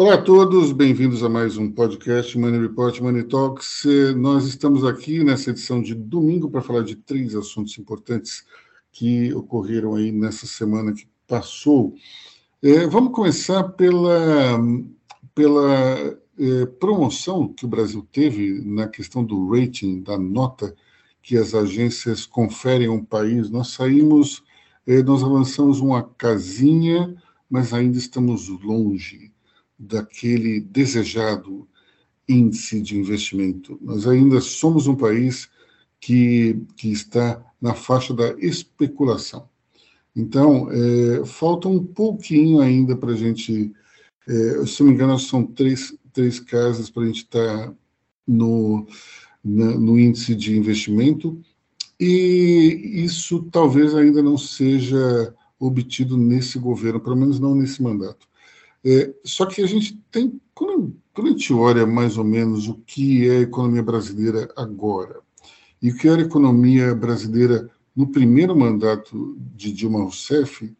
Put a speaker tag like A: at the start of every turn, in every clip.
A: Olá a todos, bem-vindos a mais um podcast Money Report Money Talks. Nós estamos aqui nessa edição de domingo para falar de três assuntos importantes que ocorreram aí nessa semana que passou. É, vamos começar pela, pela é, promoção que o Brasil teve na questão do rating, da nota que as agências conferem a um país. Nós saímos, é, nós avançamos uma casinha, mas ainda estamos longe daquele desejado índice de investimento. Nós ainda somos um país que, que está na faixa da especulação. Então, é, falta um pouquinho ainda para a gente, é, se não me engano, são três, três casas para a gente estar tá no, no índice de investimento, e isso talvez ainda não seja obtido nesse governo, pelo menos não nesse mandato. É, só que a gente tem, quando, quando, a gente olha mais ou menos o que é a economia brasileira agora e o que era a economia brasileira no primeiro mandato de Dilma Rousseff,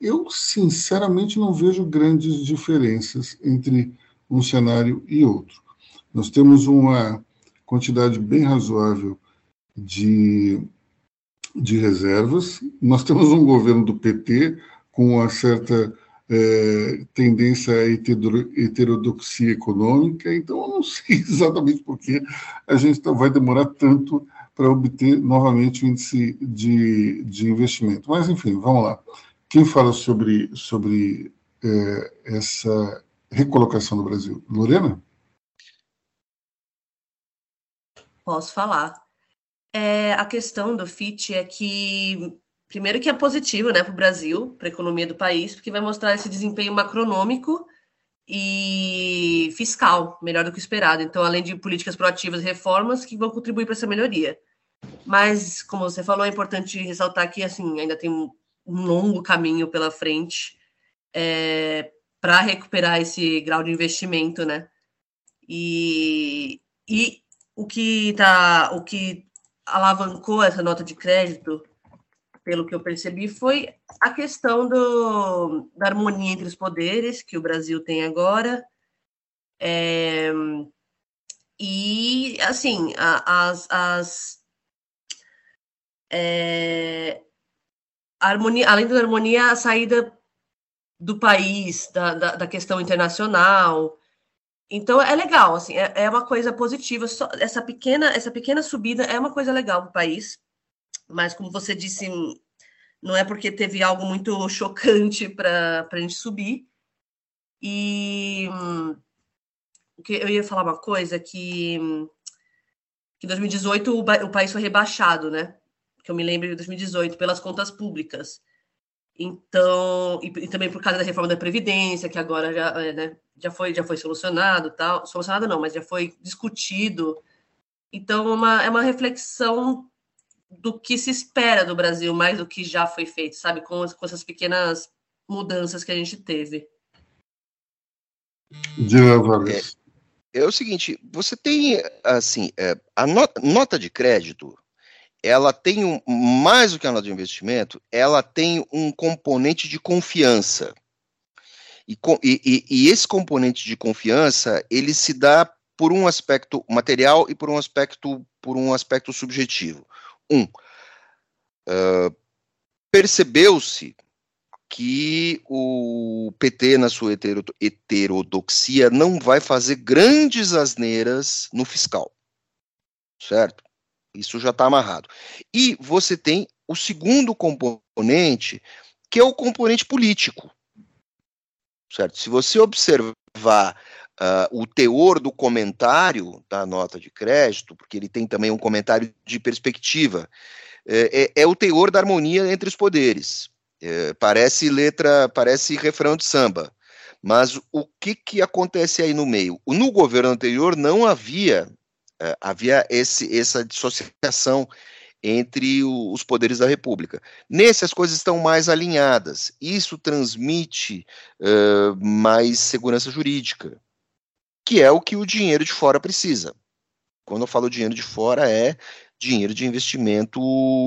A: eu sinceramente não vejo grandes diferenças entre um cenário e outro. Nós temos uma quantidade bem razoável de, de reservas, nós temos um governo do PT com uma certa é, tendência à heterodoxia econômica, então eu não sei exatamente por que a gente tá, vai demorar tanto para obter novamente o índice de, de investimento. Mas, enfim, vamos lá. Quem fala sobre, sobre é, essa recolocação do Brasil? Lorena?
B: Posso falar. É, a questão do FIT é que primeiro que é positivo né, para o Brasil, para a economia do país, porque vai mostrar esse desempenho macronômico e fiscal, melhor do que esperado. Então, além de políticas proativas e reformas que vão contribuir para essa melhoria. Mas, como você falou, é importante ressaltar que assim, ainda tem um, longo caminho pela frente é, para recuperar esse grau de investimento, né? E, e o que tá, o que alavancou essa nota de crédito pelo que eu percebi, foi a questão do, da harmonia entre os poderes que o Brasil tem agora. É, e, assim, as. as é, harmonia, além da harmonia, a saída do país, da, da, da, questão internacional. Então é legal, assim, é, é uma coisa positiva. Só, essa pequena essa pequena subida é uma coisa legal para o país mas como você disse, não é porque teve algo muito chocante para a gente subir. E que eu ia falar uma coisa que, que em 2018 o, o país foi rebaixado, né? Que eu me lembro de 2018 pelas contas públicas. Então, e, e, também por causa da reforma da previdência, que agora já, é, né, já foi já foi solucionado, tal, solucionado não, mas já foi discutido. Então, uma, é uma reflexão do que se espera do Brasil, mais do que já foi feito, sabe? Com, com essas pequenas mudanças que a gente teve.
C: É, é o seguinte, você tem, assim, é, a nota, nota de crédito, ela tem um, mais do que a nota de investimento, ela tem um componente de confiança. E, e, e, esse componente de confiança, ele se dá por um aspecto material e por um aspecto, por um aspecto subjetivo. Um, uh, percebeu-se que o PT, na sua heterodoxia, não vai fazer grandes asneiras no fiscal. Certo? Isso já está amarrado. E você tem o segundo componente, que é o componente político. Certo? Se você observar uh, o teor do comentário da nota de crédito, porque ele tem também um comentário de perspectiva, é, é, é o teor da harmonia entre os poderes. É, parece letra, parece refrão de samba. Mas o que, que acontece aí no meio? No governo anterior não havia uh, havia esse, essa dissociação entre o, os poderes da República. Nesse, as coisas estão mais alinhadas. Isso transmite mais segurança jurídica que é o que o dinheiro de fora precisa. Quando eu falo dinheiro de fora, é dinheiro de investimento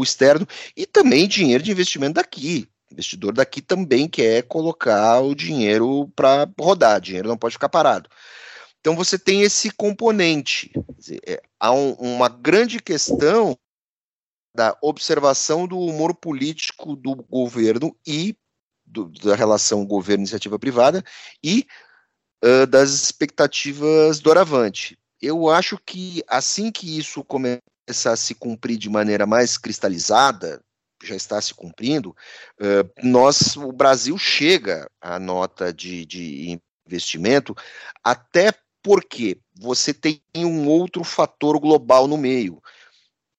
C: externo e também dinheiro de investimento daqui. investidor daqui também quer colocar o dinheiro para rodar, o dinheiro não pode ficar parado. Então você tem esse componente. Dizer, é, há um, uma grande questão da observação do humor político do governo e do, da relação governo-iniciativa privada e das expectativas do Aravante. Eu acho que assim que isso começar a se cumprir de maneira mais cristalizada, já está se cumprindo, uh, nós, o Brasil chega à nota de, de investimento, até porque você tem um outro fator global no meio.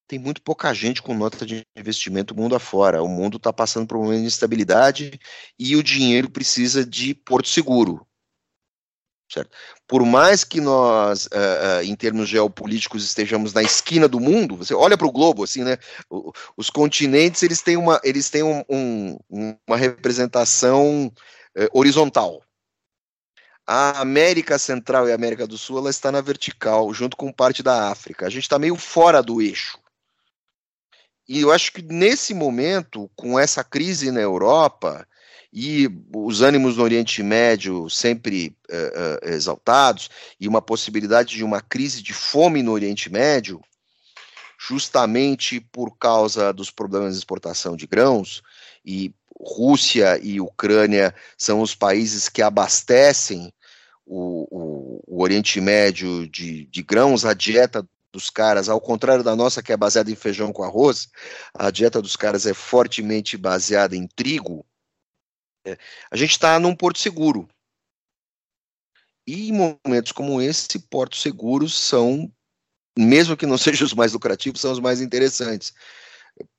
C: Tem muito pouca gente com nota de investimento mundo afora. O mundo está passando por um momento de instabilidade e o dinheiro precisa de porto seguro. Certo? Por mais que nós, uh, uh, em termos geopolíticos, estejamos na esquina do mundo, você olha para o globo, assim, né? O, os continentes eles têm uma, eles têm um, um, uma representação uh, horizontal. A América Central e a América do Sul ela está na vertical, junto com parte da África. A gente está meio fora do eixo. E eu acho que nesse momento, com essa crise na Europa, e os ânimos no Oriente Médio sempre uh, uh, exaltados, e uma possibilidade de uma crise de fome no Oriente Médio, justamente por causa dos problemas de exportação de grãos, e Rússia e Ucrânia são os países que abastecem o, o, o Oriente Médio de, de grãos, a dieta dos caras, ao contrário da nossa, que é baseada em feijão com arroz, a dieta dos caras é fortemente baseada em trigo, a gente está num porto seguro. E em momentos como esse, portos seguros são, mesmo que não sejam os mais lucrativos, são os mais interessantes.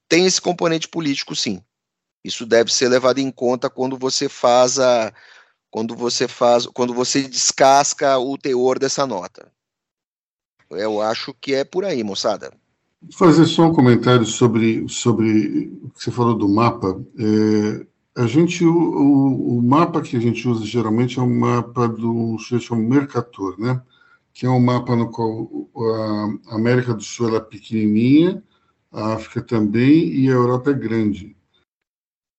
C: Tem esse componente político, sim. Isso deve ser levado em conta quando você faz a, quando você faz, quando você descasca o teor dessa nota. Eu acho que é por aí, moçada.
A: Vou fazer só um comentário sobre sobre o que você falou do mapa. É, a gente, o, o, mapa que a gente usa geralmente é o mapa do chama Mercator, né? Que é um mapa no qual a América do Sul é pequenininha, a África também e a Europa é grande.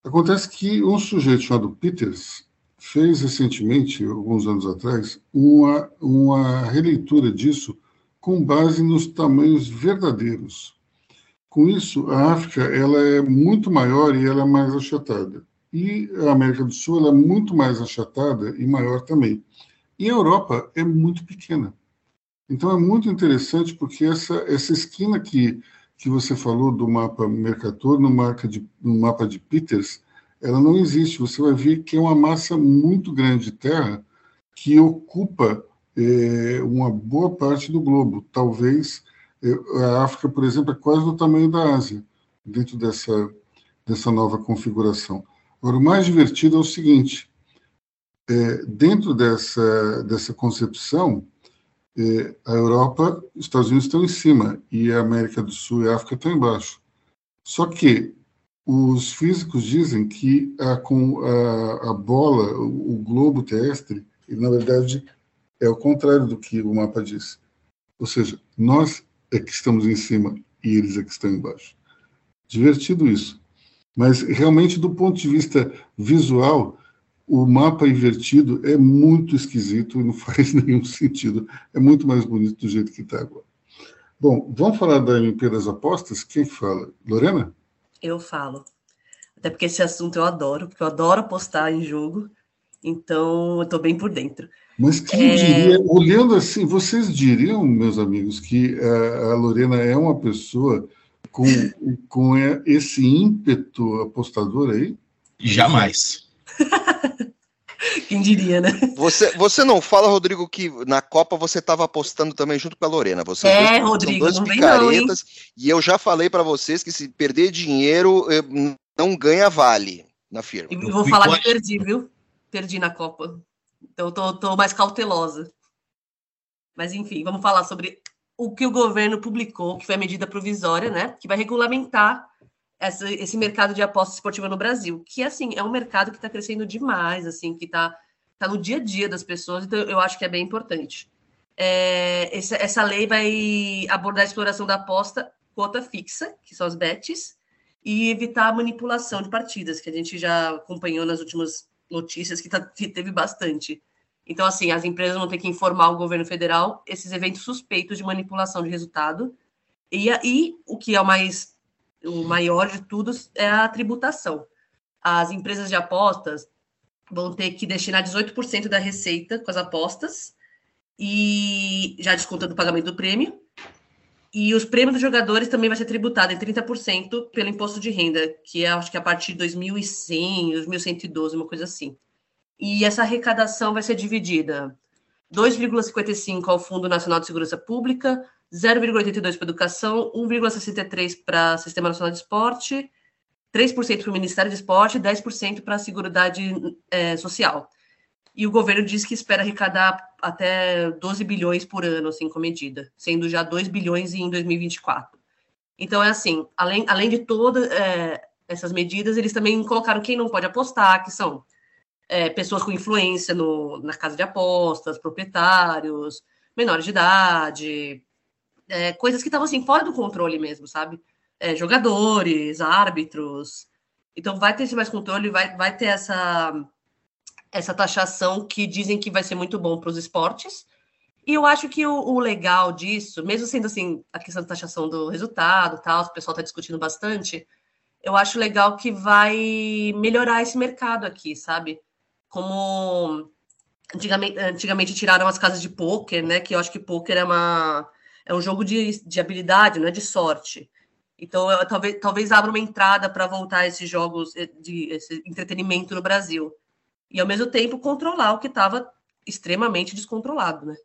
A: Acontece que um sujeito chamado Peters fez recentemente, alguns anos atrás, uma, uma releitura disso com base nos tamanhos verdadeiros. Com isso, a África ela é muito maior e ela é mais achatada. E a América do Sul é muito mais achatada e maior também. E a Europa é muito pequena. Então é muito interessante porque essa, essa esquina que, que você falou do mapa Mercator, no, mapa de, no mapa de Peters, ela não existe. Você vai ver que é uma massa muito grande de terra que ocupa é, uma boa parte do globo. Talvez é, a África, por exemplo, é quase do tamanho da Ásia, dentro dessa, dessa nova configuração. Agora, o mais divertido é o seguinte: é, dentro dessa, dessa concepção, é, a Europa, os Estados Unidos estão em cima e a América do Sul e a África estão embaixo. Só que os físicos dizem que a, com a, a bola, o, o, globo terrestre, ele, na verdade é o contrário do que o mapa diz. Ou seja, nós é que estamos em cima e eles é que estão embaixo. Divertido isso. Mas realmente, do ponto de vista visual, o mapa invertido é muito esquisito e não faz nenhum sentido. É muito mais bonito do jeito que está agora. Bom, vamos falar da MP das Apostas? Quem fala? Lorena?
B: Eu falo. Até porque esse assunto eu adoro, porque eu adoro apostar em jogo, então eu estou bem por dentro.
A: Mas quem é... diria, olhando assim, vocês diriam, meus amigos, que a, a Lorena é uma pessoa com, com esse ímpeto apostador aí?
D: Jamais.
B: Quem diria, né?
C: Você, você não fala, Rodrigo, que na Copa você estava apostando também junto com a Lorena. Você
B: é, dois, Rodrigo, dois não picaretas. Não,
C: e eu já falei para vocês que se perder dinheiro, eh, não ganha vale na firma.
B: E vou falar que perdi, viu? Perdi na Copa. Então, tô, tô mais cautelosa. Mas, enfim, vamos falar sobre o que o governo publicou, que foi a medida provisória, né, que vai regulamentar essa, esse mercado de aposta esportiva no Brasil, que assim é um mercado que está crescendo demais, assim, que está tá no dia a dia das pessoas, então eu acho que é bem importante. É, essa, essa lei vai abordar a exploração da aposta quota fixa, que são as bets, e evitar a manipulação de partidas, que a gente já acompanhou nas últimas notícias, que, tá, que teve bastante. Então, assim, as empresas vão ter que informar o governo federal esses eventos suspeitos de manipulação de resultado. E, e o que é o mais o maior de tudo é a tributação. As empresas de apostas vão ter que destinar 18% da receita com as apostas e já descontando o pagamento do prêmio e os prêmios dos jogadores também vai ser tributado em 30% pelo imposto de renda, que é, acho que a partir de 2100, 2112, uma coisa assim. E essa arrecadação vai ser dividida 2,55 ao Fundo Nacional de Segurança Pública, 0,82 para educação, 1,63 para Sistema Nacional de Esporte, 3% para o Ministério de Esporte e 10% para a Seguridade é, Social. E o governo diz que espera arrecadar até 12 bilhões por ano, assim, com medida, sendo já 2 bilhões em 2024. Então, é assim, além, além de todas é, essas medidas, eles também colocaram quem não pode apostar, que são é, pessoas com influência no, na casa de apostas, proprietários, menores de idade, é, coisas que estavam, assim, fora do controle mesmo, sabe? É, jogadores, árbitros. Então, vai ter esse mais controle, vai, vai ter essa essa taxação que dizem que vai ser muito bom para os esportes. E eu acho que o, o, legal disso, mesmo sendo assim, a questão da taxação do resultado, tal, o pessoal está discutindo bastante, eu acho legal que vai melhorar esse mercado aqui, sabe? Como antigamente, antigamente tiraram as casas de pôquer, né? Que eu acho que pôquer é uma é um jogo de, de habilidade, não é de sorte. Então, eu, talvez, talvez abra uma entrada para voltar esses jogos eh, de esse entretenimento no Brasil e ao mesmo tempo controlar o que estava extremamente descontrolado, né?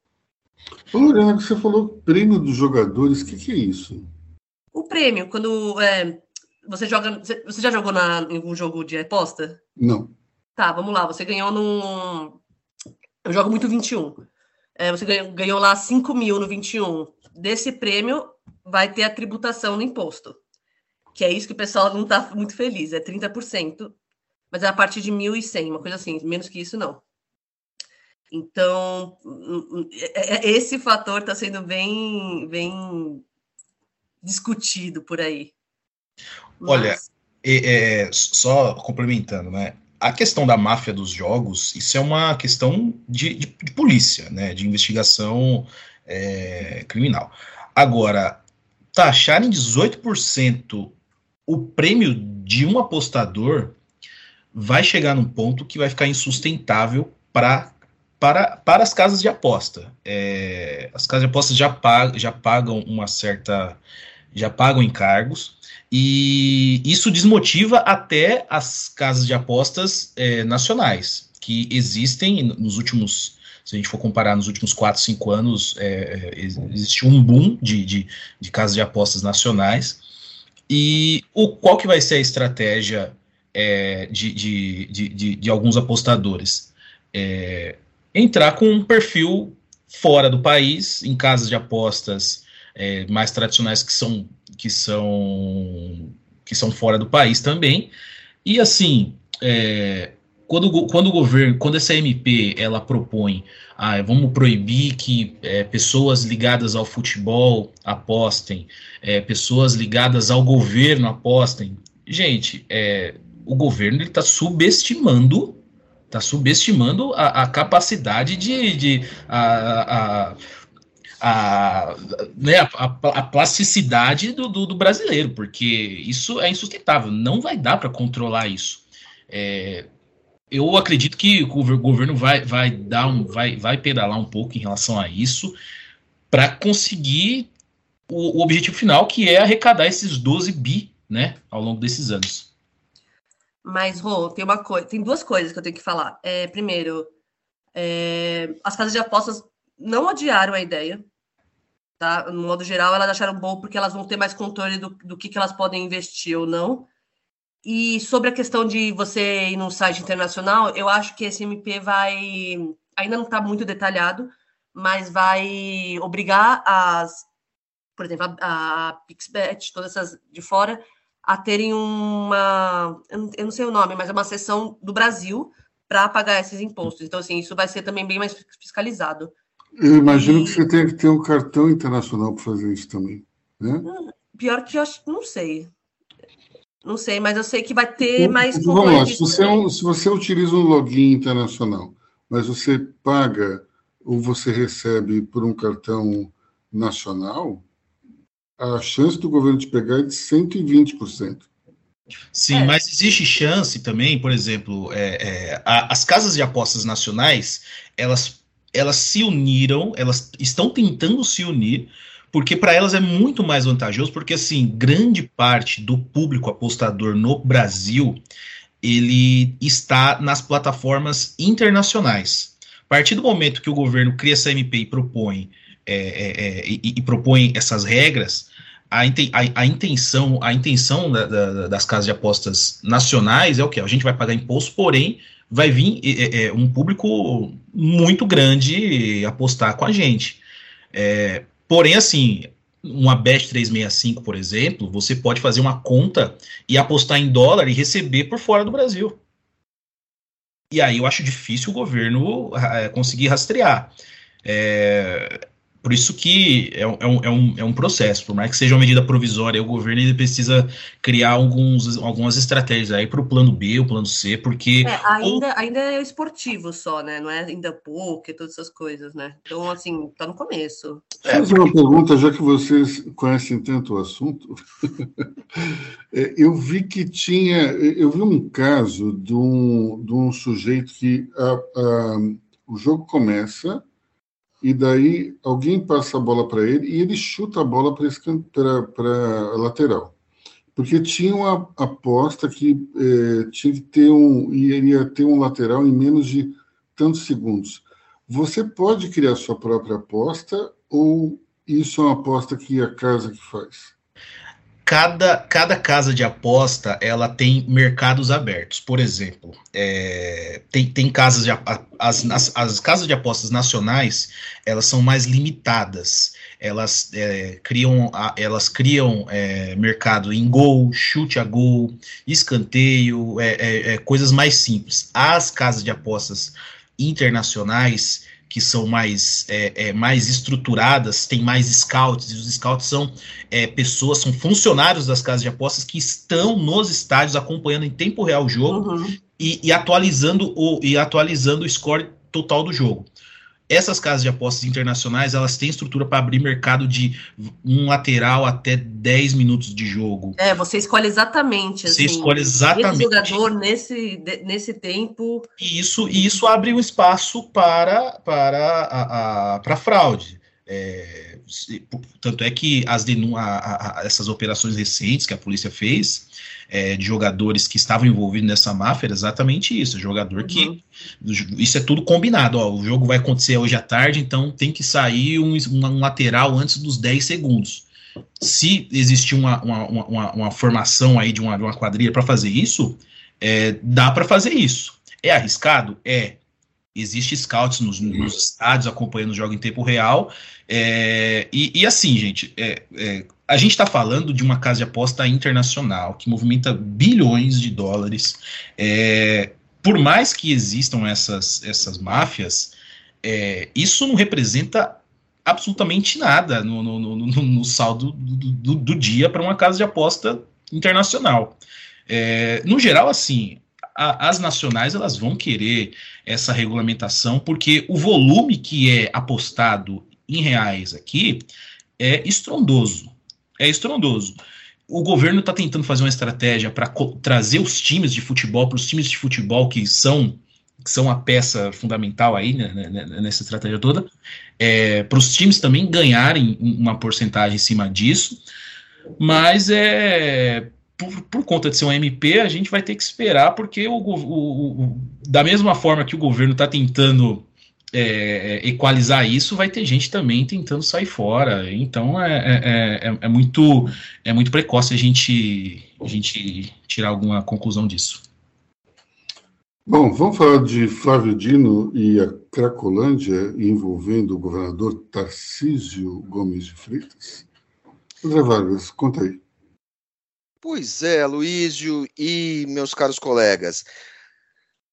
A: Ô, Lorena, você falou prêmio dos jogadores, o que, que, é isso?
B: O prêmio, quando é, você joga. Você já jogou na, em algum jogo de aposta?
A: Não.
B: Tá, vamos lá. Você ganhou num. Eu jogo muito 21. É, você ganhou, ganhou lá 5 mil no 21. Desse prêmio vai ter a tributação no imposto. Que é isso que o pessoal não está muito feliz, é 30% mas é a partir de 1.100, uma coisa assim, menos que isso não. Então, é, é, esse fator está sendo bem, bem discutido por aí.
D: Mas... Olha, é, é, só complementando, né? A questão da máfia dos jogos, isso é uma questão de, de, de polícia, né? De investigação é, criminal. Agora, taxar em 18% o prêmio de um apostador vai chegar num ponto que vai ficar insustentável pra, para, para as casas de aposta. É, as casas de apostas já, pag, já pagam uma certa. Já pagam encargos, e isso desmotiva até as casas de apostas é, nacionais, que existem nos últimos. Se a gente for comparar nos últimos 4, 5 anos, é, é existe um boom de, de, de casas de apostas nacionais. E o, qual que vai ser a estratégia é, de, de, de, de, alguns apostadores. É, entrar com um perfil fora do país, em casas de apostas é, mais tradicionais que são, que, são, que são fora do país também. E assim, é, quando, quando o governo, quando essa MP ela propõe, ah, vamos proibir que é, pessoas ligadas ao futebol apostem, é, pessoas ligadas ao governo apostem, gente, é, o governo está subestimando está subestimando a, a, capacidade de, de a, a, a, né, a, a plasticidade do, do, do, brasileiro, porque isso é insustentável, não vai dar para controlar isso. É, eu acredito que o governo vai, vai dar um, vai, vai pedalar um pouco em relação a isso para conseguir o, o objetivo final, que é arrecadar esses 12 bi né, ao longo desses anos.
B: Mas, Rô, tem uma coisa, tem duas coisas que eu tenho que falar. É, primeiro, é, as casas de apostas não odiaram a ideia. Tá? No modo geral, elas acharam bom porque elas vão ter mais controle do, do que, que elas podem investir ou não. E sobre a questão de você ir num site internacional, eu acho que esse MP vai. Ainda não está muito detalhado, mas vai obrigar as. Por exemplo, a, a Pixbet, todas essas de fora, a terem uma, eu não sei o nome, mas é uma seção do Brasil para pagar esses impostos. Então, assim, isso vai ser também bem mais fiscalizado.
A: Eu imagino e... que você tenha que ter um cartão internacional para fazer isso também, né?
B: Pior que eu acho, não sei. Não sei, mas eu sei que vai ter mais.
A: Então, vamos lá, se você, é se você utiliza um login internacional, mas você paga ou você recebe por um cartão nacional, a chance do governo te pegar é de 120%.
D: Sim, é. mas existe chance também, por exemplo, é, é, a, as casas de apostas nacionais, elas, elas se uniram, elas estão tentando se unir, porque para elas é muito mais vantajoso, porque assim, grande parte do público apostador no Brasil, ele está nas plataformas internacionais. A partir do momento que o governo cria essa MP e propõe, é, é, é, e, e propõe essas regras, a, a, a, intenção, a intenção da, da, das casas de apostas nacionais é o que? A gente vai pagar imposto, porém vai vir é, um público muito grande apostar com a gente. É, porém, assim, uma Bet 365, por exemplo, você pode fazer uma conta e apostar em dólar e receber por fora do Brasil. E aí eu acho difícil o governo é, conseguir rastrear. É, por isso que é, é, um, é, um, é um processo, por mais que seja uma medida provisória, o governo ele precisa criar alguns, algumas estratégias aí para o plano B, o plano C, porque.
B: É, ainda, ou... ainda é esportivo só, né? Não é ainda pouco todas essas coisas, né? Então, assim, tá no começo.
A: É, fazer uma pergunta, já que vocês conhecem tanto o assunto. É, eu vi que tinha. Eu vi um caso de um, de um sujeito que a, a, o jogo começa e daí alguém passa a bola para ele e ele chuta a bola para a lateral. Porque tinha uma aposta que é, tinha que ter um, iria ter um lateral em menos de tantos segundos. Você pode criar sua própria aposta ou isso é uma aposta que a casa que faz?
D: Cada, cada casa de aposta ela tem mercados abertos. Por exemplo, é, tem, tem casas de as, as, as, casas de apostas nacionais elas são mais limitadas. Elas é, criam elas criam é, mercado em gol, chute a gol, escanteio, é, é, é, coisas mais simples. As casas de apostas internacionais que são mais, é, é, mais estruturadas, tem mais scouts, e os scouts são é, pessoas, são funcionários das casas de apostas que estão nos estádios acompanhando em tempo real o jogo uhum. e, e, atualizando o, e atualizando o score total do jogo essas casas de apostas internacionais, elas têm estrutura para abrir mercado de um lateral até 10 minutos de jogo.
B: É, você escolhe exatamente.
D: Você assim, escolhe exatamente.
B: Esse jogador nesse, nesse tempo.
D: E isso, e isso abre um espaço para, para a, a para fraude. É, tanto é que as a, a, essas operações recentes que a polícia fez é, de jogadores que estavam envolvidos nessa máfia era exatamente isso. Jogador que. Uhum. Isso é tudo combinado. Ó, o jogo vai acontecer hoje à tarde, então tem que sair um, um lateral antes dos 10 segundos. Se existir uma, uma, uma, uma formação aí de uma, de uma quadrilha para fazer isso, é, dá para fazer isso. É arriscado? É. Existe scouts nos, nos estádios acompanhando o jogo em tempo real. É, e, e, assim, gente, é, é a gente está falando de uma casa de aposta internacional que movimenta bilhões de dólares. É, por mais que existam essas, essas máfias, é, isso não representa absolutamente nada no, no, no, no saldo do, do, do dia para uma casa de aposta internacional. É, no geral, assim, a, as nacionais elas vão querer essa regulamentação porque o volume que é apostado em reais aqui é estrondoso é estrondoso. O governo está tentando fazer uma estratégia para trazer os times de futebol para os times de futebol que são que são a peça fundamental aí né, né, né nessa estratégia toda, é, para os times também ganharem uma porcentagem em cima disso, mas é por, por, conta de ser um MP, a gente vai ter que esperar, porque o, o, o da mesma forma que o governo está tentando é, é, equalizar isso, vai ter gente também tentando sair fora. Então é, é, é, é, muito é muito precoce a gente, a gente tirar alguma conclusão disso.
A: Bom, vamos falar de Flávio Dino e a Cracolândia envolvendo o governador Tarcísio Gomes de Freitas. José Vargas, conta aí.
C: Pois é, Luísio e meus caros colegas.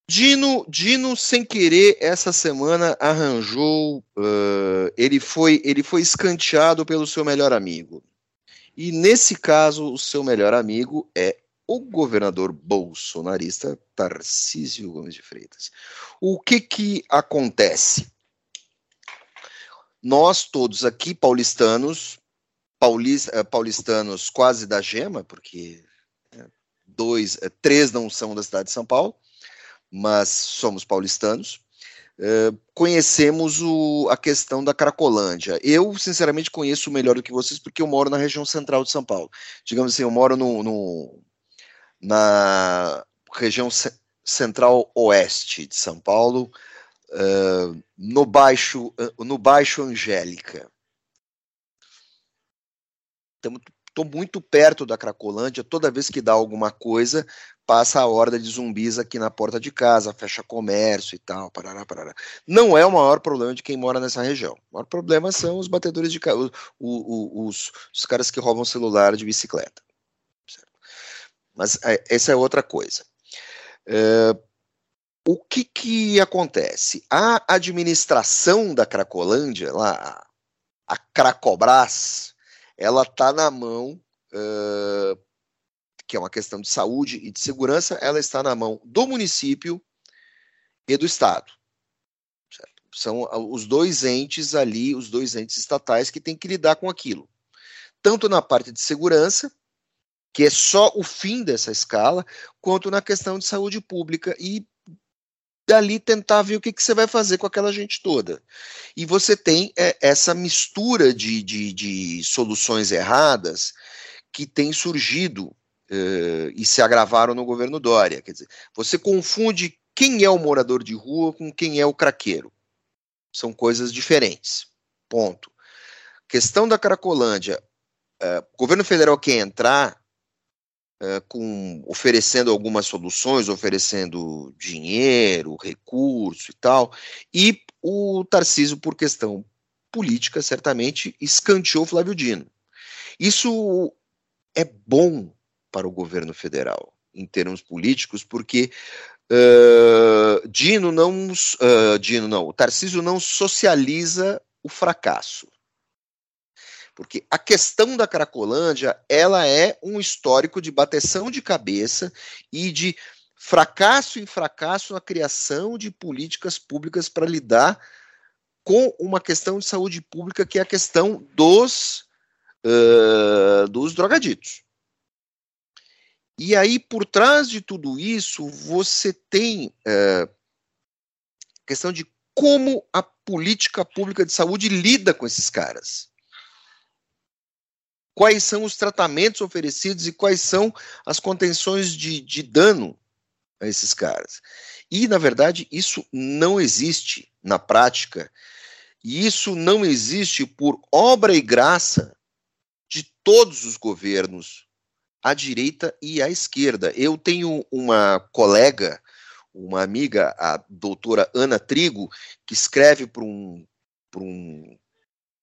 C: Dino, Dino, sem querer, essa semana arranjou. Uh, ele, foi, ele foi escanteado pelo seu melhor amigo. E nesse caso, o seu melhor amigo é o governador bolsonarista Tarcísio Gomes de Freitas. O que que acontece? Nós todos aqui, paulistanos, eh, paulistanos quase da gema, porque né, dois, eh, três não são da cidade de São Paulo, mas somos paulistanos. Uh, conhecemos o, a questão da Cracolândia. Eu, sinceramente, conheço melhor do que vocês, porque eu moro na região central de São Paulo. Digamos assim, eu moro no, no na região ce central oeste de São Paulo, uh, no baixo, no baixo Angélica. Estou muito perto da Cracolândia. Toda vez que dá alguma coisa, passa a horda de zumbis aqui na porta de casa, fecha comércio e tal. Parará, parará. Não é o maior problema de quem mora nessa região. O maior problema são os batedores de carro, os, os caras que roubam celular de bicicleta. Mas é, essa é outra coisa. O que, que acontece? A administração da Cracolândia, lá, a Cracobras, ela está na mão, uh, que é uma questão de saúde e de segurança, ela está na mão do município e do Estado. Certo? São os dois entes ali, os dois entes estatais que têm que lidar com aquilo. Tanto na parte de segurança, que é só o fim dessa escala, quanto na questão de saúde pública e dali tentar ver o que, que você vai fazer com aquela gente toda. E você tem é, essa mistura de, de, de, soluções erradas que tem surgido é, e se agravaram no governo Dória. Quer dizer, você confunde quem é o morador de rua com quem é o craqueiro. São coisas diferentes. Ponto. Questão da Cracolândia. É, o governo federal quer entrar é, com, oferecendo algumas soluções, oferecendo dinheiro, recurso e tal, e o Tarcísio, por questão política, certamente escanteou Flávio Dino. Isso é bom para o governo federal, em termos políticos, porque uh, Dino não, uh, Dino não, o Tarcísio não socializa o fracasso. Porque a questão da Cracolândia, ela é um histórico de bateção de cabeça e de fracasso em fracasso na criação de políticas públicas para lidar com uma questão de saúde pública que é a questão dos, uh, dos drogaditos. E aí, por trás de tudo isso, você tem uh, questão de como a política pública de saúde lida com esses caras quais são os tratamentos oferecidos e quais são as contenções de, de dano a esses caras. E, na verdade, isso não existe na prática, e isso não existe por obra e graça de todos os governos, à direita e à esquerda. Eu tenho uma colega, uma amiga, a doutora Ana Trigo, que escreve para um, um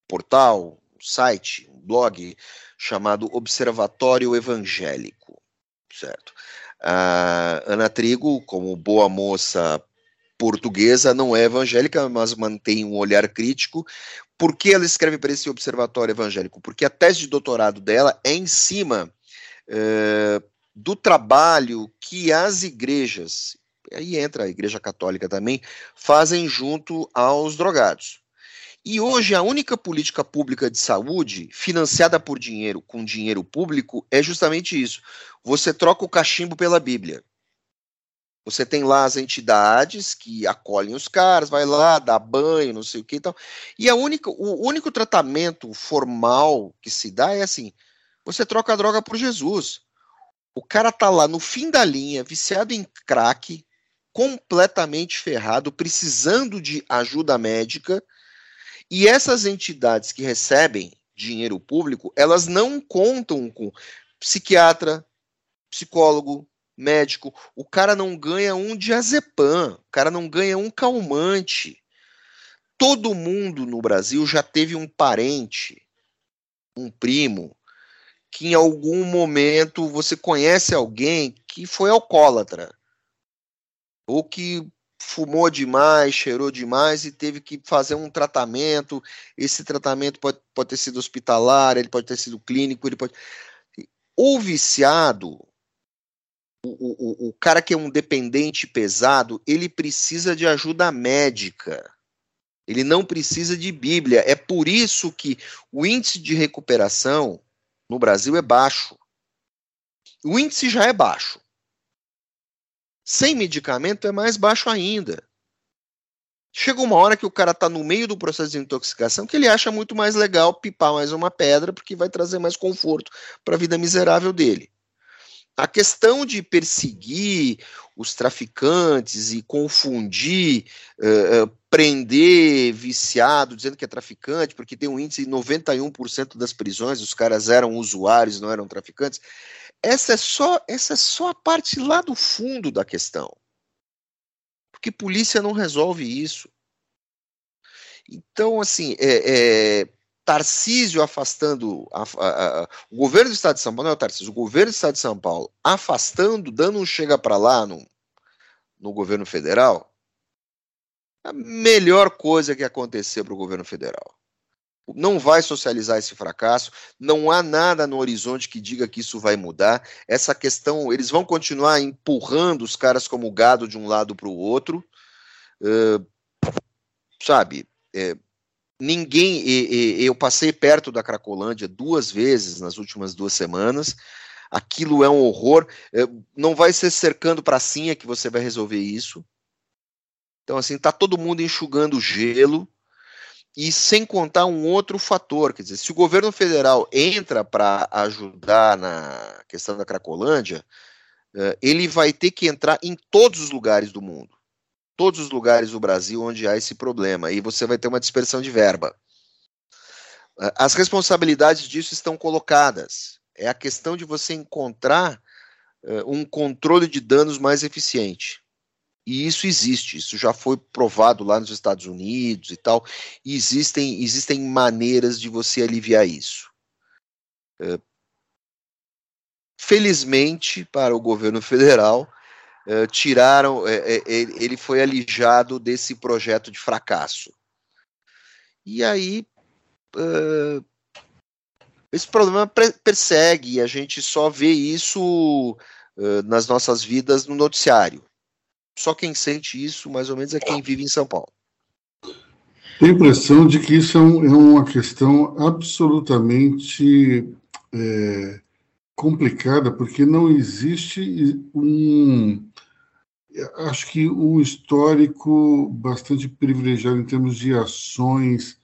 C: portal, site, um blog chamado Observatório Evangélico, certo? A Ana Trigo, como boa moça portuguesa, não é evangélica, mas mantém um olhar crítico. Por que ela escreve para esse Observatório Evangélico? Porque a tese de doutorado dela é em cima é, do trabalho que as igrejas, aí entra a Igreja Católica também, fazem junto aos drogados. E hoje a única política pública de saúde financiada por dinheiro, com dinheiro público, é justamente isso. Você troca o cachimbo pela Bíblia. Você tem lá as entidades que acolhem os caras, vai lá, dá banho, não sei o que e tal. E a única, o único tratamento formal que se dá é assim: você troca a droga por Jesus. O cara tá lá no fim da linha, viciado em crack, completamente ferrado, precisando de ajuda médica e essas entidades que recebem dinheiro público, elas não contam com psiquiatra, psicólogo, médico. O cara não ganha um diazepam, o cara não ganha um calmante. Todo mundo no Brasil já teve um parente, um primo, que em algum momento você conhece alguém que foi alcoólatra, ou que fumou demais, cheirou demais e teve que fazer um tratamento. Esse tratamento pode, pode ter sido hospitalar, ele pode ter sido clínico, ele pode. O viciado, o, o, o cara que é um dependente pesado, ele precisa de ajuda médica. Ele não precisa de Bíblia. É por isso que o índice de recuperação no Brasil é baixo. O índice já é baixo. Sem medicamento é mais baixo ainda. Chega uma hora que o cara está no meio do processo de intoxicação que ele acha muito mais legal pipar mais uma pedra porque vai trazer mais conforto para a vida miserável dele. A questão de perseguir os traficantes e confundir, uh, uh, prender viciado, dizendo que é traficante, porque tem um índice de 91% das prisões, os caras eram usuários, não eram traficantes. Essa é só, essa é só a parte lá do fundo da questão porque polícia não resolve isso. Então, assim, é, é, Tarcísio afastando a, a, a, o governo do Estado de São Paulo, não é o Tarcísio, o governo do Estado de São Paulo afastando, dando um chega para lá no, no governo federal, a melhor coisa que aconteceu para o governo federal não vai socializar esse fracasso, não há nada no horizonte que diga que isso vai mudar. Essa questão, eles vão continuar empurrando os caras como gado de um lado para o outro. Uh, sabe, é, ninguém. E, e, eu passei perto da Cracolândia duas vezes nas últimas duas semanas. Aquilo é um horror. É, não vai ser cercando pracinha que você vai resolver isso. Então, assim, tá todo mundo enxugando gelo e sem contar um outro fator, quer dizer, se o governo federal entra para ajudar na questão da Cracolândia, eh, ele vai ter que entrar em todos os lugares do mundo, todos os lugares do Brasil onde há esse problema, e você vai ter uma dispersão de verba. Eh, as responsabilidades disso estão colocadas. É a questão de você encontrar eh, um controle de danos mais eficiente. E isso existe, isso já foi provado lá nos Estados Unidos e tal. E existem, existem maneiras de você aliviar isso. É, felizmente, para o governo federal, é, tiraram, é, é ele foi alijado desse projeto de fracasso. E aí, é, esse problema persegue, e a gente só vê isso é, nas nossas vidas no noticiário. Só quem sente isso, mais ou menos, é quem vive em São Paulo.
A: Tenho a impressão de que isso é, um, é uma questão absolutamente é, complicada, porque não existe um. Acho que um histórico bastante privilegiado em termos de ações.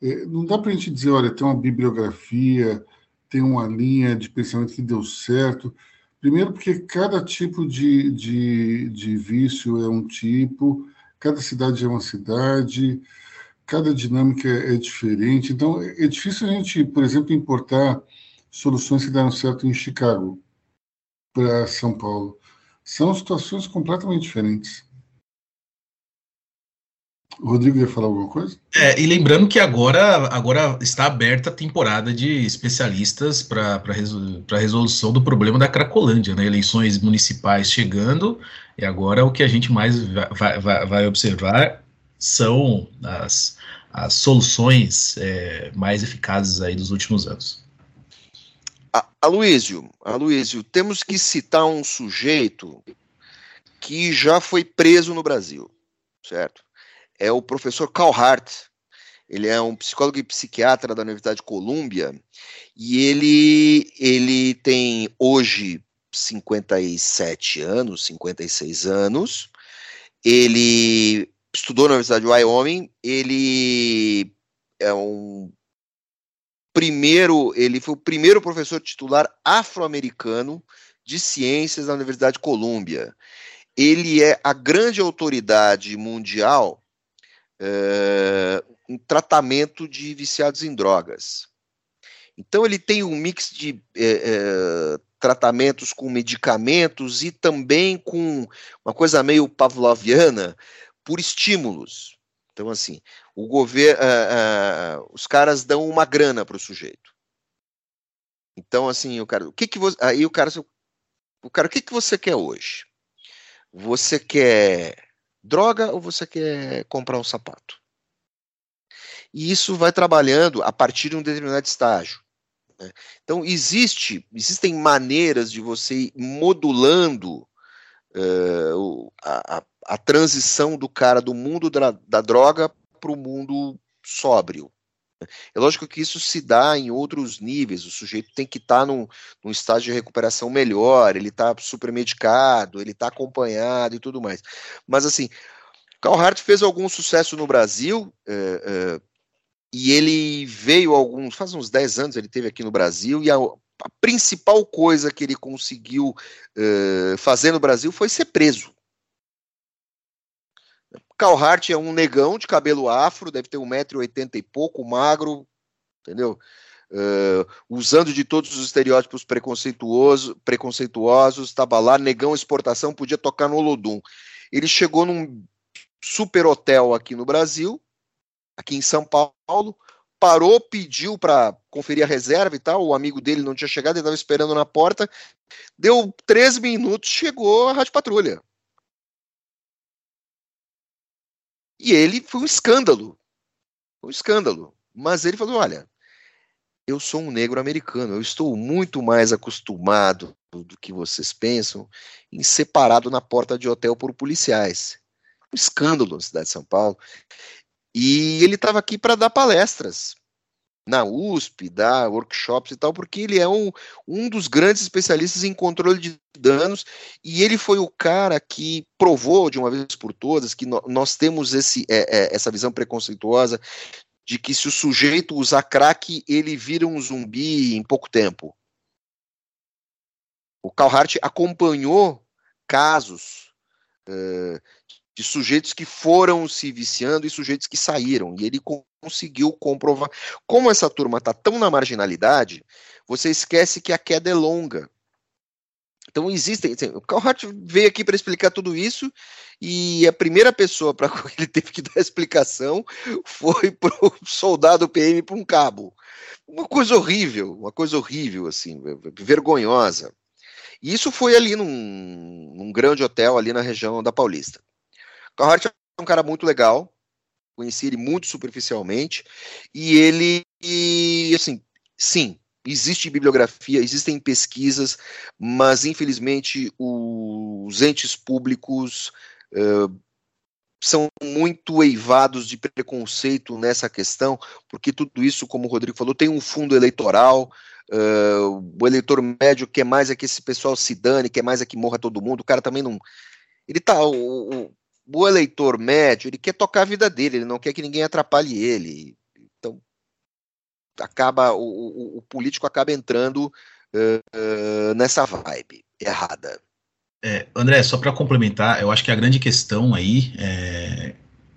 A: É, não dá para a gente dizer, olha, tem uma bibliografia, tem uma linha de pensamento que deu certo. Primeiro, porque cada tipo de, de, de vício é um tipo, cada cidade é uma cidade, cada dinâmica é, é diferente. Então, é difícil a gente, por exemplo, importar soluções que deram certo em Chicago para São Paulo. São situações completamente diferentes. O Rodrigo ia falar alguma coisa?
D: É, e lembrando que agora, agora está aberta a temporada de especialistas para a resolução do problema da Cracolândia, né? Eleições municipais chegando, e agora o que a gente mais vai, vai, vai observar são as, as soluções é, mais eficazes aí dos últimos anos.
C: Aloísio, Aloísio, temos que citar um sujeito que já foi preso no Brasil, certo? É o professor Carl Hart. Ele é um psicólogo e psiquiatra da Universidade de Colômbia e ele, ele tem hoje 57 anos, 56 anos. Ele estudou na Universidade de Wyoming. Ele é um primeiro, ele foi o primeiro professor titular afro-americano de ciências da Universidade de Colômbia. Ele é a grande autoridade mundial é, um tratamento de viciados em drogas. Então ele tem um mix de é, é, tratamentos com medicamentos e também com uma coisa meio pavloviana por estímulos. Então assim, o governo, os caras dão uma grana para o sujeito. Então assim, o cara, o que que você, aí o cara, o cara, o que que você quer hoje? Você quer droga ou você quer comprar um sapato? E isso vai trabalhando a partir de um determinado estágio. Né? Então, existe, existem maneiras de você ir modulando uh, a, a, a, transição do cara do mundo da, da droga para o mundo sóbrio. É lógico que isso se dá em outros níveis, o sujeito tem que estar tá num, num estágio de recuperação melhor, ele está supermedicado, ele está acompanhado e tudo mais. Mas assim, Carl Hart fez algum sucesso no Brasil, é, é, e ele veio alguns, faz uns 10 anos ele teve aqui no Brasil, e a, a principal coisa que ele conseguiu é, fazer no Brasil foi ser preso. Carl Hart é um negão de cabelo afro, deve ter 1,80m e pouco, magro, entendeu? Uh, usando de todos os estereótipos preconceituosos, preconceituosos, estava lá, negão exportação, podia tocar no Olodum. Ele chegou num super hotel aqui no Brasil, aqui em São Paulo, parou, pediu para conferir a reserva e tal, o amigo dele não tinha chegado, ele estava esperando na porta, deu três minutos, chegou a Rádio Patrulha. E ele foi um escândalo. um escândalo. Mas ele falou: olha, eu sou um negro americano, eu estou muito mais acostumado do que vocês pensam em ser parado na porta de hotel por policiais. Um escândalo na cidade de São Paulo. E ele estava aqui para dar palestras na USP, dar workshops e tal, porque ele é um, um dos grandes especialistas em controle de danos e ele foi o cara que provou de uma vez por todas que no, nós temos esse, é, é, essa visão preconceituosa de que se o sujeito usar crack, ele vira um zumbi em pouco tempo. O Carl Hart acompanhou casos uh, de sujeitos que foram se viciando e sujeitos que saíram. E ele conseguiu comprovar. Como essa turma está tão na marginalidade, você esquece que a queda é longa. Então existem. Assim, o Carl Hart veio aqui para explicar tudo isso e a primeira pessoa para quem ele teve que dar explicação foi para o soldado PM para um cabo. Uma coisa horrível, uma coisa horrível, assim, vergonhosa. E isso foi ali num, num grande hotel ali na região da Paulista. Carhart é um cara muito legal, conheci ele muito superficialmente, e ele, e, assim, sim, existe bibliografia, existem pesquisas, mas infelizmente os entes públicos uh, são muito eivados de preconceito nessa questão, porque tudo isso, como o Rodrigo falou, tem um fundo eleitoral. Uh, o eleitor médio quer mais é que esse pessoal se dane, quer mais é que morra todo mundo. O cara também não. Ele tá. O, eleitor médio, ele quer tocar a vida dele, ele não quer que ninguém atrapalhe ele. Então, acaba o, o, o político acaba entrando uh, nessa vibe errada.
D: É, André, só para complementar, eu acho que a grande questão aí, é,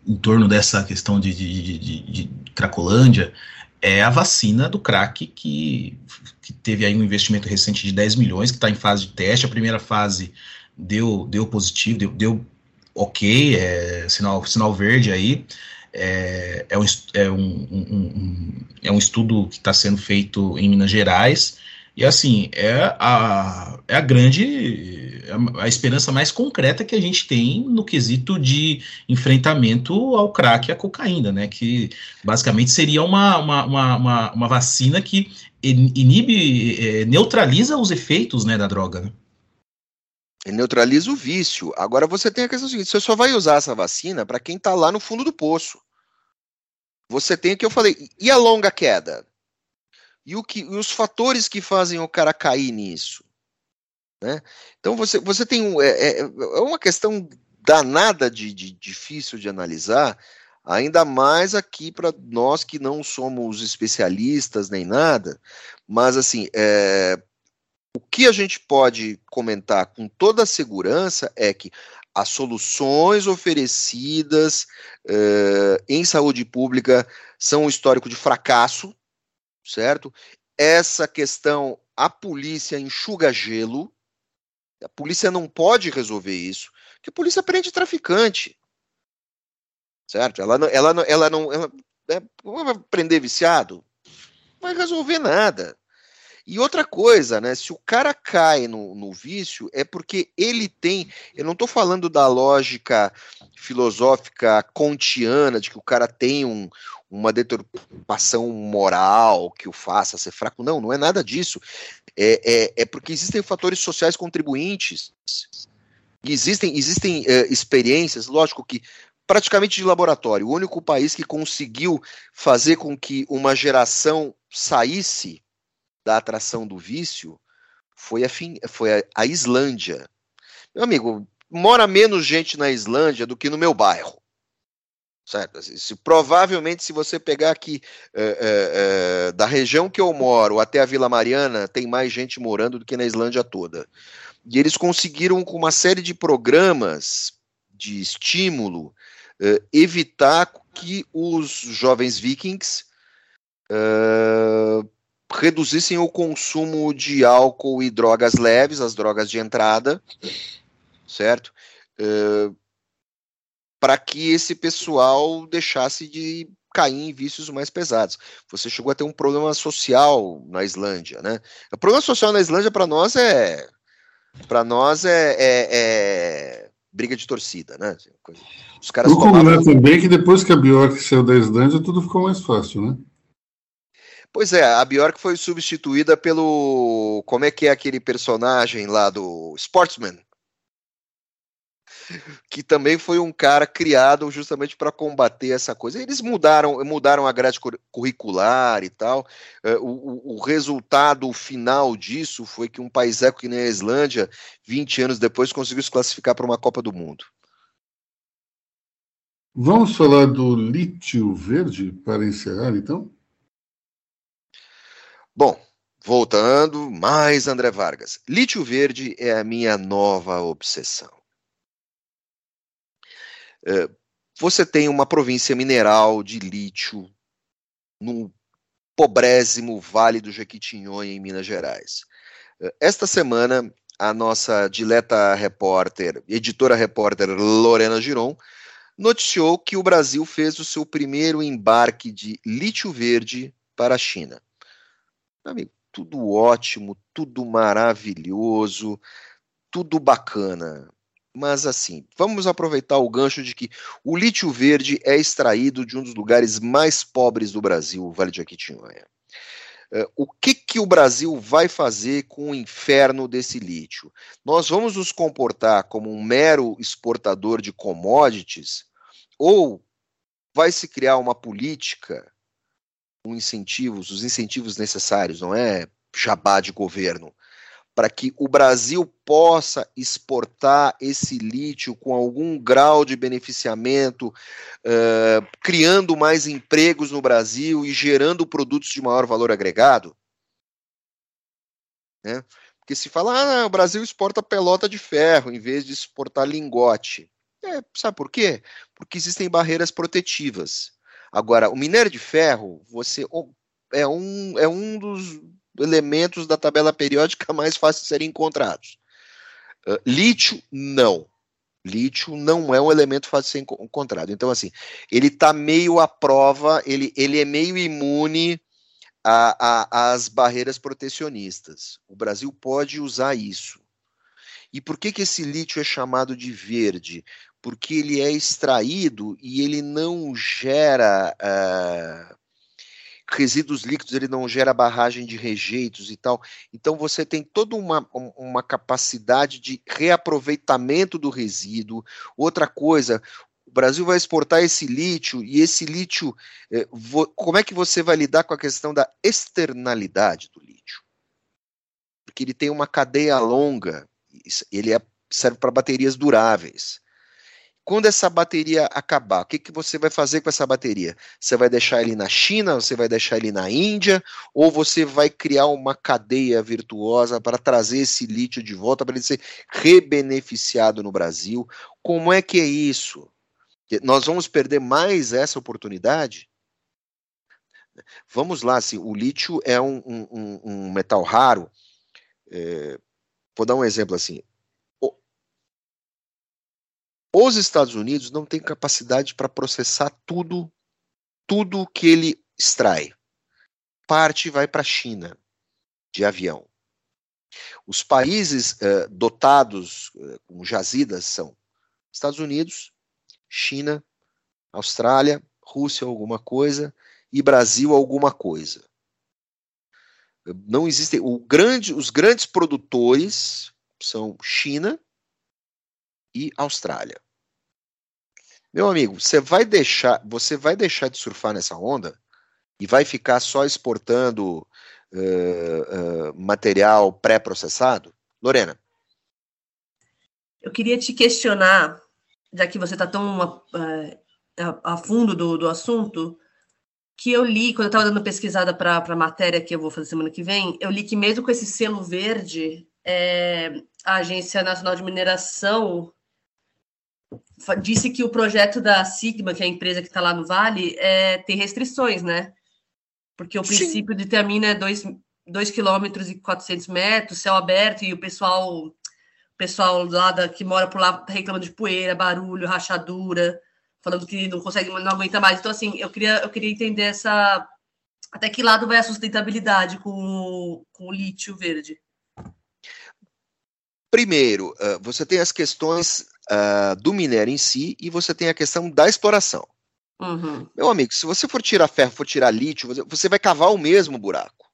D: em torno dessa questão de, de, de, de, Cracolândia, é a vacina do crack, que, que teve aí um investimento recente de 10 milhões, que está em fase de teste. A primeira fase deu, deu positivo, deu, deu ok, é sinal, sinal verde aí. É, é, um, é, um, um, é um estudo que está sendo feito em Minas Gerais. E assim, é a, é a grande, a, a esperança mais concreta que a gente tem no quesito de enfrentamento ao crack e à cocaína, né? Que basicamente seria uma, uma, uma, uma, uma vacina que inibe, é, neutraliza os efeitos né, da droga. Né?
C: Ele neutraliza o vício. Agora você tem a questão seguinte: você só vai usar essa vacina para quem está lá no fundo do poço. Você tem o que eu falei. E a longa queda? E, o que, e os fatores que fazem o cara cair nisso? Né? Então você, você tem um, é, é, é uma questão danada de, de, difícil de analisar, ainda mais aqui para nós que não somos especialistas nem nada, mas assim, é, o que a gente pode comentar com toda a segurança é que as soluções oferecidas uh, em saúde pública são um histórico de fracasso, certo? Essa questão, a polícia enxuga gelo, a polícia não pode resolver isso, porque a polícia prende traficante, certo? Ela não, ela não, ela não, ela, é, prender viciado, não vai resolver nada. E outra coisa, né? Se o cara cai no, no vício, é porque ele tem. Eu não estou falando da lógica filosófica kantiana, de que o cara tem um, uma deturpação moral que o faça ser fraco. Não, não é nada disso. É, é, é porque existem fatores sociais contribuintes. existem, existem uh, experiências, lógico que praticamente de laboratório. O único país que conseguiu fazer com que uma geração saísse da atração do vício foi a, fin... foi a, Islândia. Meu amigo, mora menos gente na Islândia do que no meu bairro. Certo? Se, provavelmente, se você pegar aqui é, é, é, da região que eu moro até a Vila Mariana, tem mais gente morando do que na Islândia toda. E eles conseguiram, com uma série de programas de estímulo, uh, evitar que os jovens vikings uh, reduzissem o consumo de álcool e drogas leves, as drogas de entrada, certo? Uh, para que esse pessoal deixasse de cair em vícios mais pesados. Você chegou a ter um problema social na Islândia, né? O problema social na Islândia para nós é para nós é, é, é, briga de torcida, né?
A: Os caras Vou tomavam... também que depois que a Bjork saiu da Islândia, tudo ficou mais fácil, né?
C: Pois é, a Bjork foi substituída pelo. Como é que é aquele personagem lá do Sportsman? que também foi um cara criado justamente para combater essa coisa. Eles mudaram, mudaram a grade curricular e tal. É, o, o, resultado final disso foi que um país eco que nem a Islândia, 20 anos depois, conseguiu se classificar para uma Copa do Mundo.
A: Vamos falar do lítio verde para encerrar, então?
C: Bom, voltando, mais André Vargas. Lítio verde é a minha nova obsessão. É, você tem uma província mineral de lítio no pobrésimo Vale do Jequitinhonha, em Minas Gerais. É, esta semana, a nossa dileta repórter, editora repórter Lorena Giron, noticiou que o Brasil fez o seu primeiro embarque de lítio verde para a China. Amigo, tudo ótimo, tudo maravilhoso, tudo bacana. Mas assim, vamos aproveitar o gancho de que o lítio verde é extraído de um dos lugares mais pobres do Brasil, o Vale de Jequitinhonha. Uh, o que, que o Brasil vai fazer com o inferno desse lítio? Nós vamos nos comportar como um mero exportador de commodities ou vai se criar uma política com incentivos, os incentivos necessários, não é jabá de governo, para que o Brasil possa exportar esse lítio com algum grau de beneficiamento, uh, criando mais empregos no Brasil e gerando produtos de maior valor agregado? Né? Porque se fala, ah, o Brasil exporta pelota de ferro em vez de exportar lingote. É, sabe por quê? Porque existem barreiras protetivas. Agora, o minério de ferro, você é um, é um dos elementos da tabela periódica mais fáceis de serem encontrados. Uh, lítio, não. Lítio não é um elemento fácil de ser encontrado. Então, assim, ele está meio à prova, ele, ele é meio imune às barreiras protecionistas. O Brasil pode usar isso. E por que, que esse lítio é chamado de verde? Porque ele é extraído e ele não gera uh, resíduos líquidos, ele não gera barragem de rejeitos e tal. Então você tem toda uma, uma capacidade de reaproveitamento do resíduo. Outra coisa, o Brasil vai exportar esse lítio e esse lítio, eh, como é que você vai lidar com a questão da externalidade do lítio? Porque ele tem uma cadeia longa, ele é, serve para baterias duráveis. Quando essa bateria acabar, o que, que você vai fazer com essa bateria? Você vai deixar ele na China, você vai deixar ele na Índia, ou você vai criar uma cadeia virtuosa para trazer esse lítio de volta, para ele ser rebeneficiado no Brasil? Como é que é isso? Nós vamos perder mais essa oportunidade? Vamos lá, assim, o lítio é um, um, um metal raro. É, vou dar um exemplo assim. Os Estados Unidos não têm capacidade para processar tudo, tudo que ele extrai. Parte vai para a China de avião. Os países uh, dotados uh, com jazidas são Estados Unidos, China, Austrália, Rússia alguma coisa e Brasil alguma coisa. Não existem. Grande, os grandes produtores são China, e Austrália. Meu amigo, você vai deixar, você vai deixar de surfar nessa onda e vai ficar só exportando uh, uh, material pré-processado? Lorena.
B: Eu queria te questionar, já que você está tão uh, a, a, fundo do, do assunto, que eu li, quando eu estava dando pesquisada para a matéria que eu vou fazer semana que vem, eu li que mesmo com esse selo verde, é, a Agência Nacional de Mineração disse que o projeto da Sigma, que é a empresa que está lá no Vale, é, tem restrições, né? Porque o princípio Sim. determina 2 km e 400 metros, céu aberto, e o pessoal pessoal lá da, que mora por lá reclamando de poeira, barulho, rachadura, falando que não consegue, não aguenta mais. Então, assim, eu queria, eu queria entender essa. Até que lado vai a sustentabilidade com o, com o lítio verde?
C: Primeiro, você tem as questões do minério em si e você tem a questão da exploração. Uhum. Meu amigo, se você for tirar ferro, for tirar lítio, você vai cavar o mesmo buraco.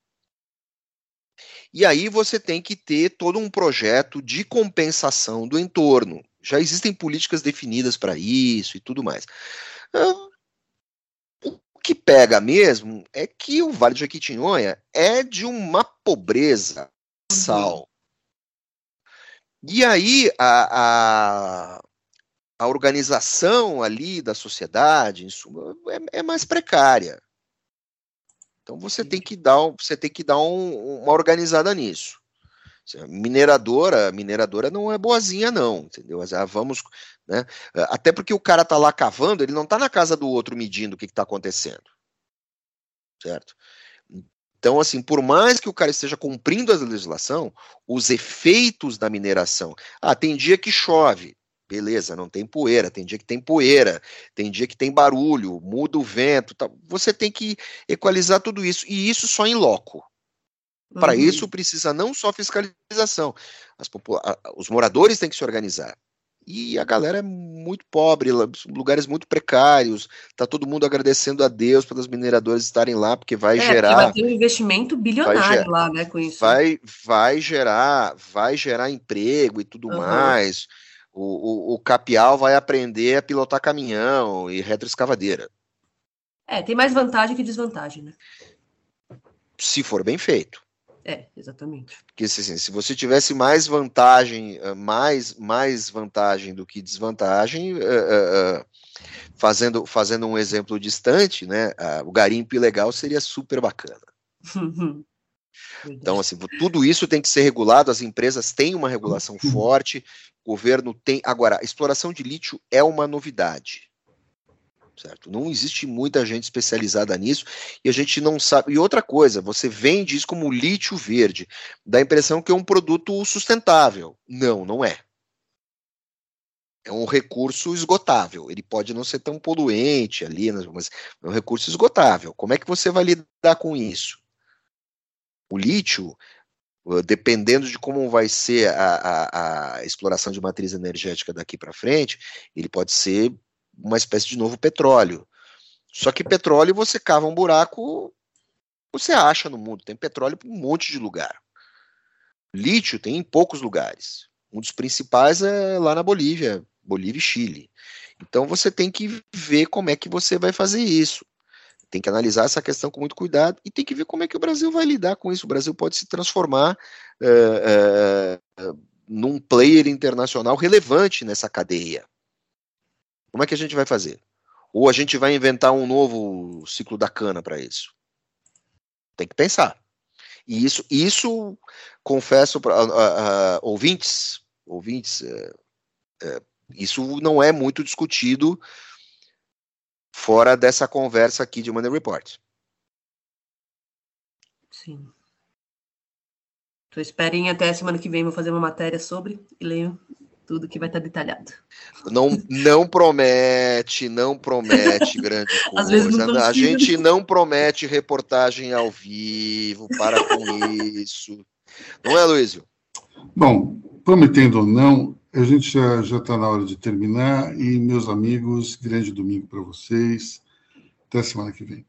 C: E aí você tem que ter todo um projeto de compensação do entorno. Já existem políticas definidas para isso e tudo mais. O que pega mesmo é que o Vale de Jequitinhonha é de uma pobreza sal. E aí a, a, a organização ali da sociedade, em suma, é, é mais precária. Então você tem que dar, você tem que dar um, uma organizada nisso. Mineradora, mineradora não é boazinha não, entendeu? Ah, vamos, né? Até porque o cara tá lá cavando, ele não tá na casa do outro medindo o que, está acontecendo, certo? Então, assim, por mais que o cara esteja cumprindo a legislação, os efeitos da mineração. Ah, tem dia que chove, beleza, não tem poeira, tem dia que tem poeira, tem dia que tem barulho, muda o vento, tá. você tem que equalizar tudo isso, e isso só em loco. Para uhum. isso precisa não só fiscalização, os moradores têm que se organizar e a galera é muito pobre, lugares muito precários. Tá todo mundo agradecendo a Deus pelas mineradoras estarem lá, porque vai é, gerar.
B: Vai ter um investimento bilionário lá, né, com isso.
C: Vai, vai gerar, vai gerar emprego e tudo uhum. mais. O, o, o, capial vai aprender a pilotar caminhão e retroescavadeira.
B: É, tem mais vantagem que desvantagem, né?
C: Se for bem feito.
B: É, exatamente.
C: Porque assim, se você tivesse mais vantagem, eh, mais, mais vantagem do que desvantagem, uh, uh, uh, fazendo, fazendo um exemplo distante, né, o garimpo ilegal seria super bacana. então, assim, tudo isso tem que ser regulado, as empresas têm uma regulação forte, o governo tem. Agora, a exploração de lítio é uma novidade certo? Não existe muita gente especializada nisso e a gente não sabe. E outra coisa, você vende isso como lítio verde, dá a impressão que é um produto sustentável. Não, não é. É um recurso esgotável. Ele pode não ser tão poluente ali, mas é um recurso esgotável. Como é que você vai lidar com isso? O lítio, dependendo de como vai ser a, a, a exploração de matriz energética daqui para frente, ele pode ser uma espécie de novo petróleo. Só que petróleo você cava um buraco, você acha no mundo. Tem petróleo em um monte de lugar. Lítio tem em poucos lugares. Um dos principais é lá na Bolívia, Bolívia e Chile. Então você tem que ver como é que você vai fazer isso. Tem que analisar essa questão com muito cuidado e tem que ver como é que o Brasil vai lidar com isso. O Brasil pode se transformar uh, uh, num player internacional relevante nessa cadeia. Como é que a gente vai fazer? Ou a gente vai inventar um novo ciclo da cana para isso? Tem que pensar. E isso, isso confesso para uh, uh, ouvintes, ouvintes, uh, isso não é muito discutido fora dessa conversa aqui de Money Report.
B: Sim. Então esperem até semana que vem, vou fazer uma matéria sobre e leio tudo que vai estar detalhado.
C: Não, não promete, não promete grande coisa. Às vezes não a gente não promete reportagem ao vivo, para com isso. Não é, Luísio?
A: Bom, prometendo ou não, a gente já está na hora de terminar e, meus amigos, grande domingo para vocês. Até semana que vem.